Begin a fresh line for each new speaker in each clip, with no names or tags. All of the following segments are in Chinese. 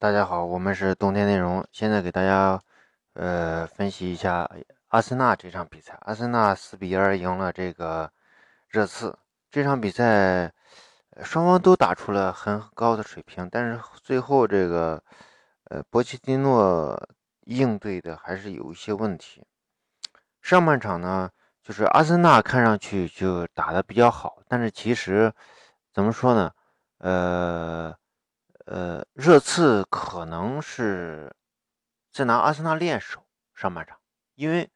大家好，我们是冬天内容，现在给大家呃分析一下阿森纳这场比赛。阿森纳四比二赢了这个热刺。这场比赛双方都打出了很高的水平，但是最后这个呃博切蒂诺应对的还是有一些问题。上半场呢，就是阿森纳看上去就打得比较好，但是其实怎么说呢？呃。呃，热刺可能是在拿阿森纳练手上半场，因为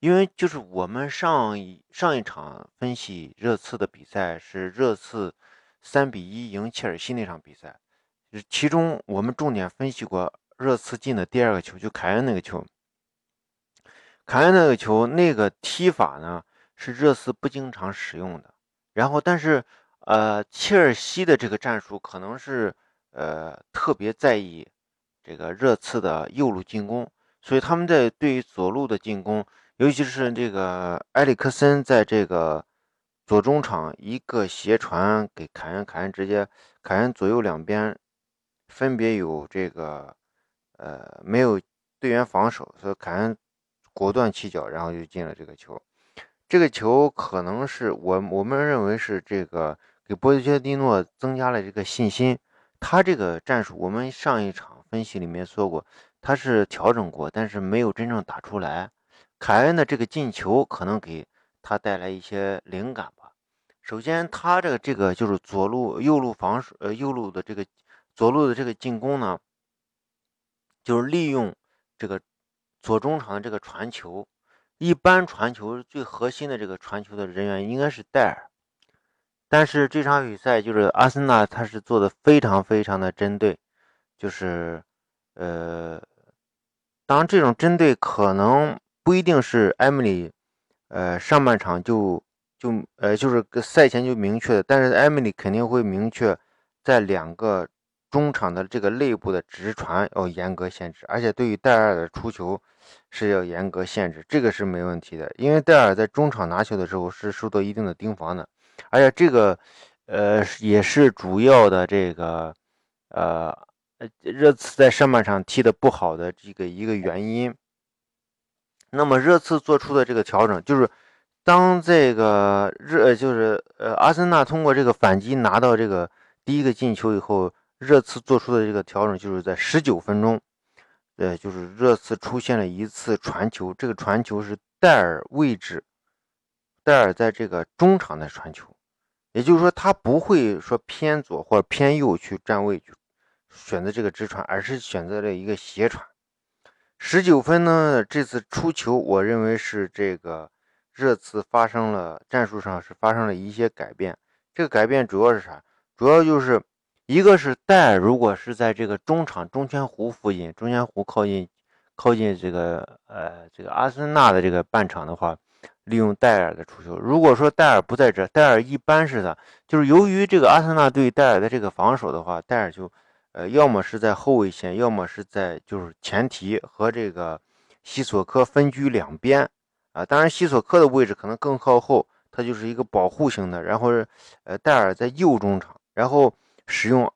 因为就是我们上一上一场分析热刺的比赛是热刺三比一赢切尔西那场比赛，其中我们重点分析过热刺进的第二个球，就凯恩那个球，凯恩那个球那个踢法呢是热刺不经常使用的，然后但是呃切尔西的这个战术可能是。呃，特别在意这个热刺的右路进攻，所以他们在对于左路的进攻，尤其是这个埃里克森在这个左中场一个斜传给凯恩，凯恩直接凯恩左右两边分别有这个呃没有队员防守，所以凯恩果断起脚，然后就进了这个球。这个球可能是我我们认为是这个给波切蒂诺增加了这个信心。他这个战术，我们上一场分析里面说过，他是调整过，但是没有真正打出来。凯恩的这个进球可能给他带来一些灵感吧。首先，他这个这个就是左路、右路防守，呃，右路的这个左路的这个进攻呢，就是利用这个左中场的这个传球。一般传球最核心的这个传球的人员应该是戴尔。但是这场比赛就是阿森纳，他是做的非常非常的针对，就是，呃，当这种针对可能不一定是埃米里，呃，上半场就就呃就是赛前就明确的，但是埃米里肯定会明确，在两个中场的这个内部的直传要严格限制，而且对于戴尔的出球是要严格限制，这个是没问题的，因为戴尔在中场拿球的时候是受到一定的盯防的。而且这个，呃，也是主要的这个，呃，热刺在上半场踢的不好的这个一个原因。那么热刺做出的这个调整，就是当这个热，就是呃，阿森纳通过这个反击拿到这个第一个进球以后，热刺做出的这个调整，就是在十九分钟，呃，就是热刺出现了一次传球，这个传球是戴尔位置。戴尔在这个中场的传球，也就是说，他不会说偏左或者偏右去站位去选择这个直传，而是选择了一个斜传。十九分呢，这次出球，我认为是这个热刺发生了战术上是发生了一些改变。这个改变主要是啥？主要就是一个是戴尔如果是在这个中场中圈弧附近，中圈弧靠近靠近这个呃这个阿森纳的这个半场的话。利用戴尔的出球。如果说戴尔不在这，戴尔一般是的，就是由于这个阿森纳对戴尔的这个防守的话，戴尔就，呃，要么是在后卫线，要么是在就是前提和这个西索科分居两边啊。当然，西索科的位置可能更靠后，他就是一个保护型的。然后，呃，戴尔在右中场，然后使用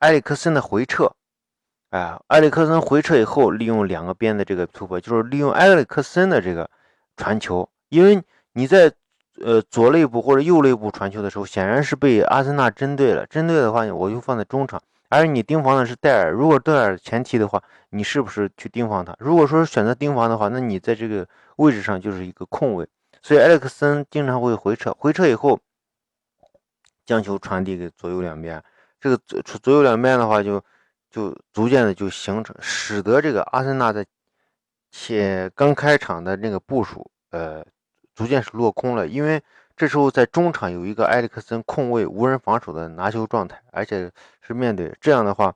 埃里克森的回撤，哎，埃里克森回撤以后，利用两个边的这个突破，就是利用埃里克森的这个传球。因为你在呃左肋部或者右肋部传球的时候，显然是被阿森纳针对了。针对的话，我就放在中场，而你盯防的是戴尔。如果戴尔前提的话，你是不是去盯防他？如果说选择盯防的话，那你在这个位置上就是一个空位。所以埃里克森经常会回撤，回撤以后将球传递给左右两边。这个左左右两边的话，就就逐渐的就形成，使得这个阿森纳在且刚开场的那个部署，呃。逐渐是落空了，因为这时候在中场有一个埃里克森空位无人防守的拿球状态，而且是面对这样的话，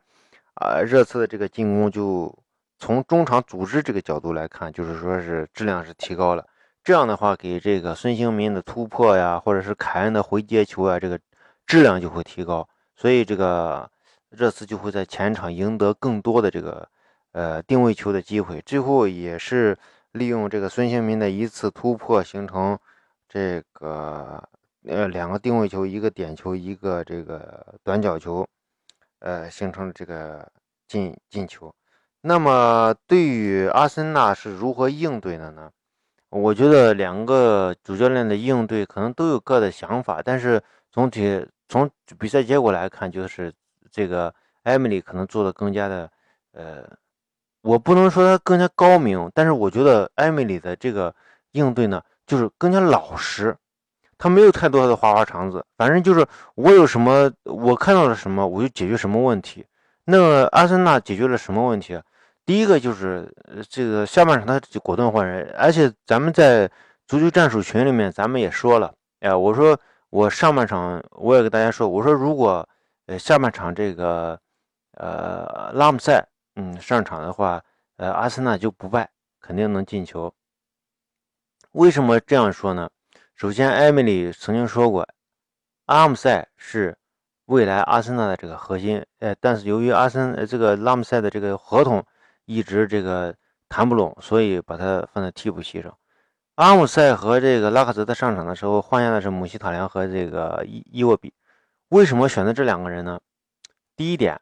啊，热刺的这个进攻就从中场组织这个角度来看，就是说是质量是提高了。这样的话，给这个孙兴民的突破呀，或者是凯恩的回接球啊，这个质量就会提高，所以这个热刺就会在前场赢得更多的这个呃定位球的机会，最后也是。利用这个孙兴民的一次突破，形成这个呃两个定位球，一个点球，一个这个短角球，呃形成这个进进球。那么对于阿森纳是如何应对的呢？我觉得两个主教练的应对可能都有各的想法，但是总体从比赛结果来看，就是这个艾米丽可能做的更加的，呃，我不能说他更加高明，但是我觉得艾米丽的这个应对呢，就是更加老实。他没有太多的花花肠子，反正就是我有什么，我看到了什么，我就解决什么问题。那个阿森纳解决了什么问题？第一个就是这个下半场他就果断换人，而且咱们在足球战术群里面咱们也说了，哎，我说我上半场我也给大家说，我说如果呃下半场这个呃拉姆塞嗯上场的话，呃阿森纳就不败，肯定能进球。为什么这样说呢？首先，艾米丽曾经说过，阿姆塞是未来阿森纳的这个核心。呃，但是由于阿森呃这个拉姆塞的这个合同一直这个谈不拢，所以把他放在替补席上。阿姆塞和这个拉卡泽特上场的时候换下的是姆希塔良和这个伊伊沃比。为什么选择这两个人呢？第一点，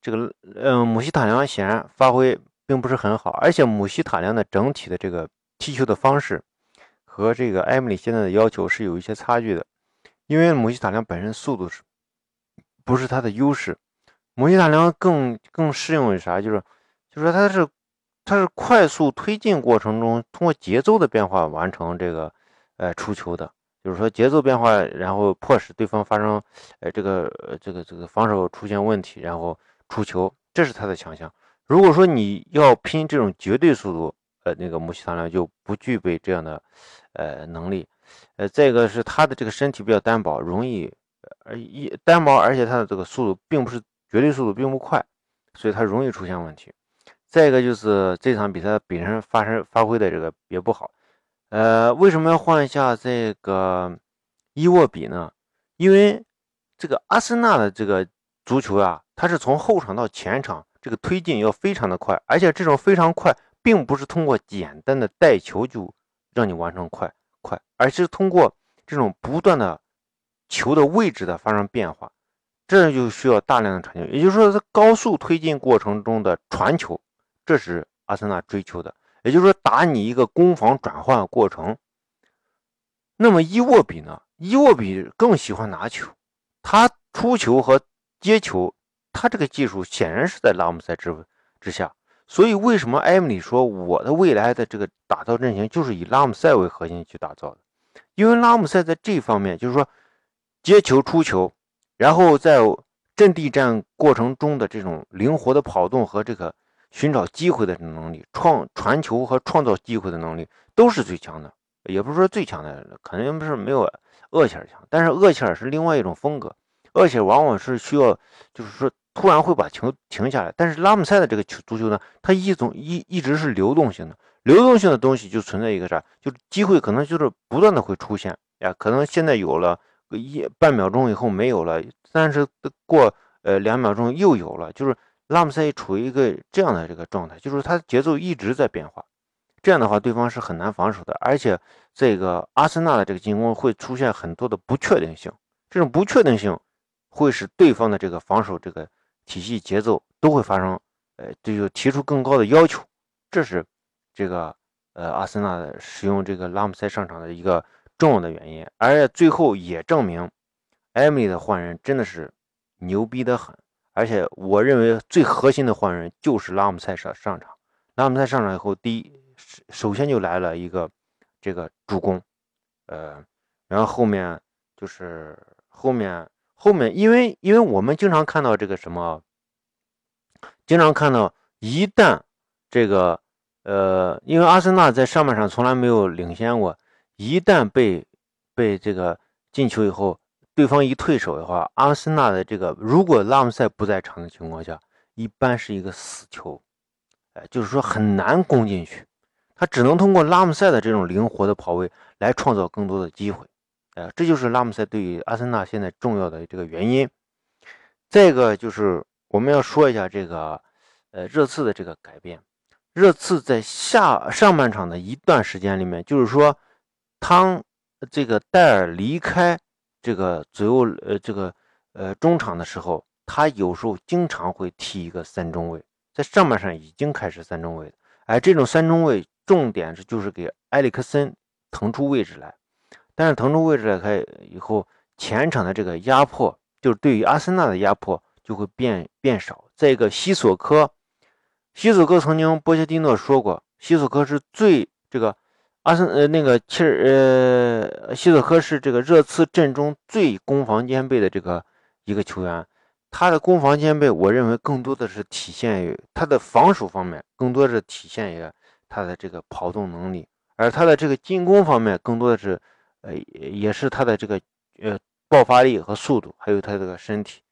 这个呃姆希塔良显然发挥并不是很好，而且姆希塔良的整体的这个踢球的方式。和这个艾米丽现在的要求是有一些差距的，因为姆希塔良本身速度是不是他的优势，姆希塔良更更适应于啥？就是，就是说他是他是快速推进过程中通过节奏的变化完成这个呃出球的，就是说节奏变化，然后迫使对方发生呃这个这个这个防守出现问题，然后出球，这是他的强项。如果说你要拼这种绝对速度，呃，那个姆希塔良就不具备这样的。呃，能力，呃，再一个是他的这个身体比较单薄，容易，而一单薄，而且他的这个速度并不是绝对速度并不快，所以他容易出现问题。再一个就是这场比赛本身发生发挥的这个也不好，呃，为什么要换一下这个伊沃比呢？因为这个阿森纳的这个足球啊，它是从后场到前场这个推进要非常的快，而且这种非常快，并不是通过简单的带球就。让你完成快快，而是通过这种不断的球的位置的发生变化，这就需要大量的传球。也就是说，在高速推进过程中的传球，这是阿森纳追求的。也就是说，打你一个攻防转换过程。那么伊沃比呢？伊沃比更喜欢拿球，他出球和接球，他这个技术显然是在拉姆塞之之下。所以，为什么艾米丽说我的未来的这个打造阵型就是以拉姆塞为核心去打造的？因为拉姆塞在这方面，就是说接球、出球，然后在阵地战过程中的这种灵活的跑动和这个寻找机会的能力、创传球和创造机会的能力都是最强的。也不是说最强的，肯定不是没有厄齐尔强，但是厄齐尔是另外一种风格，而且往往是需要，就是说。突然会把球停下来，但是拉姆塞的这个球足球呢，它一种一一直是流动性的，流动性的东西就存在一个啥，就是机会可能就是不断的会出现呀，可能现在有了一半秒钟以后没有了，但是过呃两秒钟又有了，就是拉姆塞处于一个这样的这个状态，就是他节奏一直在变化，这样的话对方是很难防守的，而且这个阿森纳的这个进攻会出现很多的不确定性，这种不确定性会使对方的这个防守这个。体系节奏都会发生，呃，这就提出更高的要求，这是这个呃阿森纳的使用这个拉姆塞上场的一个重要的原因，而且最后也证明艾米的换人真的是牛逼的很，而且我认为最核心的换人就是拉姆塞上上场，拉姆塞上场以后，第一首先就来了一个这个助攻，呃，然后后面就是后面。后面，因为因为我们经常看到这个什么，经常看到一旦这个呃，因为阿森纳在上半场从来没有领先过，一旦被被这个进球以后，对方一退守的话，阿森纳的这个如果拉姆塞不在场的情况下，一般是一个死球，哎，就是说很难攻进去，他只能通过拉姆塞的这种灵活的跑位来创造更多的机会。呃，这就是拉姆塞对于阿森纳现在重要的这个原因。再一个就是我们要说一下这个，呃，热刺的这个改变。热刺在下上半场的一段时间里面，就是说，汤这个戴尔离开这个左右呃这个呃中场的时候，他有时候经常会踢一个三中卫，在上半场已经开始三中卫哎，这种三中卫重点是就是给埃里克森腾出位置来，但是腾出位置来开以后，前场的这个压迫，就是对于阿森纳的压迫就会变变少。再一个，西索科，西索科曾经波切蒂诺说过，西索科是最这个。阿森呃，那个切尔呃，西索科是这个热刺阵中最攻防兼备的这个一个球员。他的攻防兼备，我认为更多的是体现于他的防守方面，更多的是体现于他的这个跑动能力；而他的这个进攻方面，更多的是呃，也也是他的这个呃爆发力和速度，还有他这个身体。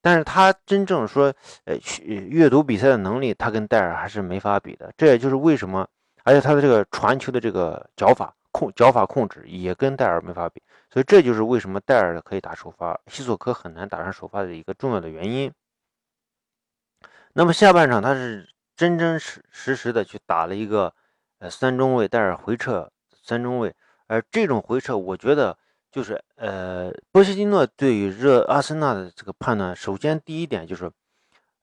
但是他真正说呃去阅读比赛的能力，他跟戴尔还是没法比的。这也就是为什么。而且他的这个传球的这个脚法控脚法控制也跟戴尔没法比，所以这就是为什么戴尔可以打首发，西索科很难打上首发的一个重要的原因。那么下半场他是真真实实实的去打了一个呃三中卫戴尔回撤三中卫，而这种回撤我觉得就是呃波切蒂诺对于热阿森纳的这个判断，首先第一点就是。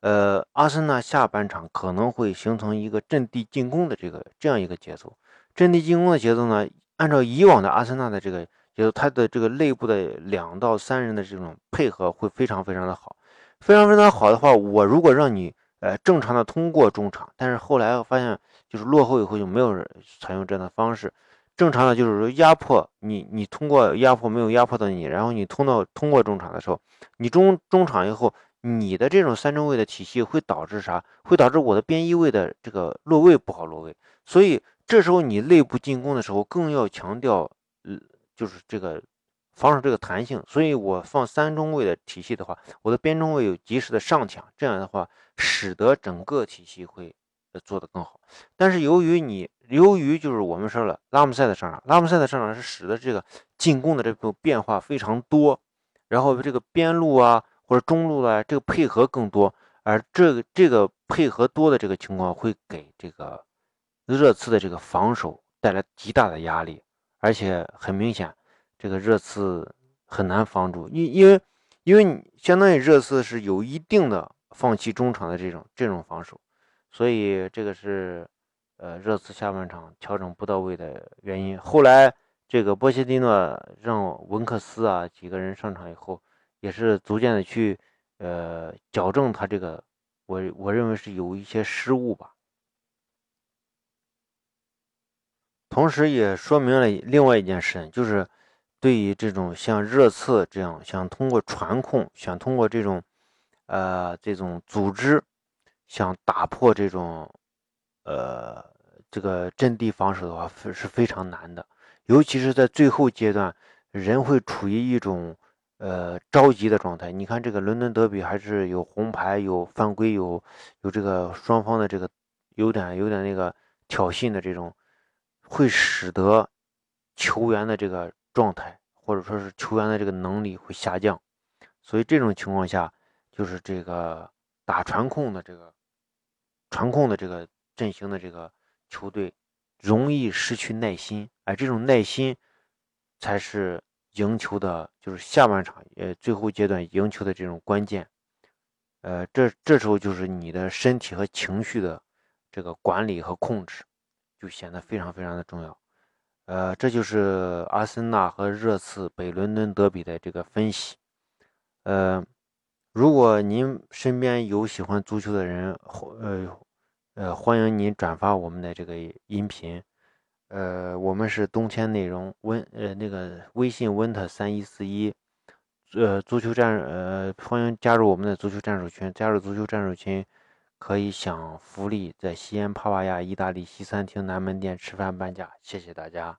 呃，阿森纳下半场可能会形成一个阵地进攻的这个这样一个节奏。阵地进攻的节奏呢，按照以往的阿森纳的这个节奏，他的这个内部的两到三人的这种配合会非常非常的好，非常非常好的话，我如果让你呃正常的通过中场，但是后来发现就是落后以后就没有人采用这样的方式，正常的就是说压迫你，你通过压迫没有压迫到你，然后你通到通过中场的时候，你中中场以后。你的这种三中卫的体系会导致啥？会导致我的边翼位的这个落位不好落位，所以这时候你内部进攻的时候更要强调，呃，就是这个防守这个弹性。所以我放三中卫的体系的话，我的边中卫有及时的上抢，这样的话使得整个体系会做得更好。但是由于你由于就是我们说了拉姆塞的上场，拉姆塞的上场是使得这个进攻的这种变化非常多，然后这个边路啊。或者中路啊这个配合更多，而这个这个配合多的这个情况会给这个热刺的这个防守带来极大的压力，而且很明显，这个热刺很难防住，因因为因为你相当于热刺是有一定的放弃中场的这种这种防守，所以这个是呃热刺下半场调整不到位的原因。后来这个波切蒂诺让文克斯啊几个人上场以后。也是逐渐的去，呃，矫正他这个，我我认为是有一些失误吧。同时也说明了另外一件事，就是对于这种像热刺这样想通过传控，想通过这种，呃，这种组织，想打破这种，呃，这个阵地防守的话，是非常难的，尤其是在最后阶段，人会处于一种。呃，着急的状态。你看这个伦敦德比还是有红牌、有犯规、有有这个双方的这个有点有点那个挑衅的这种，会使得球员的这个状态或者说是球员的这个能力会下降。所以这种情况下，就是这个打传控的这个传控的这个阵型的这个球队容易失去耐心，而这种耐心才是。赢球的就是下半场，呃，最后阶段赢球的这种关键，呃，这这时候就是你的身体和情绪的这个管理和控制，就显得非常非常的重要，呃，这就是阿森纳和热刺北伦敦德比的这个分析，呃，如果您身边有喜欢足球的人，呃，呃，欢迎您转发我们的这个音频。呃，我们是冬天内容温呃那个微信温特三一四一，呃足球战呃欢迎加入我们的足球战术群，加入足球战术群可以享福利，在西安帕瓦亚意大利西餐厅南门店吃饭半价，谢谢大家。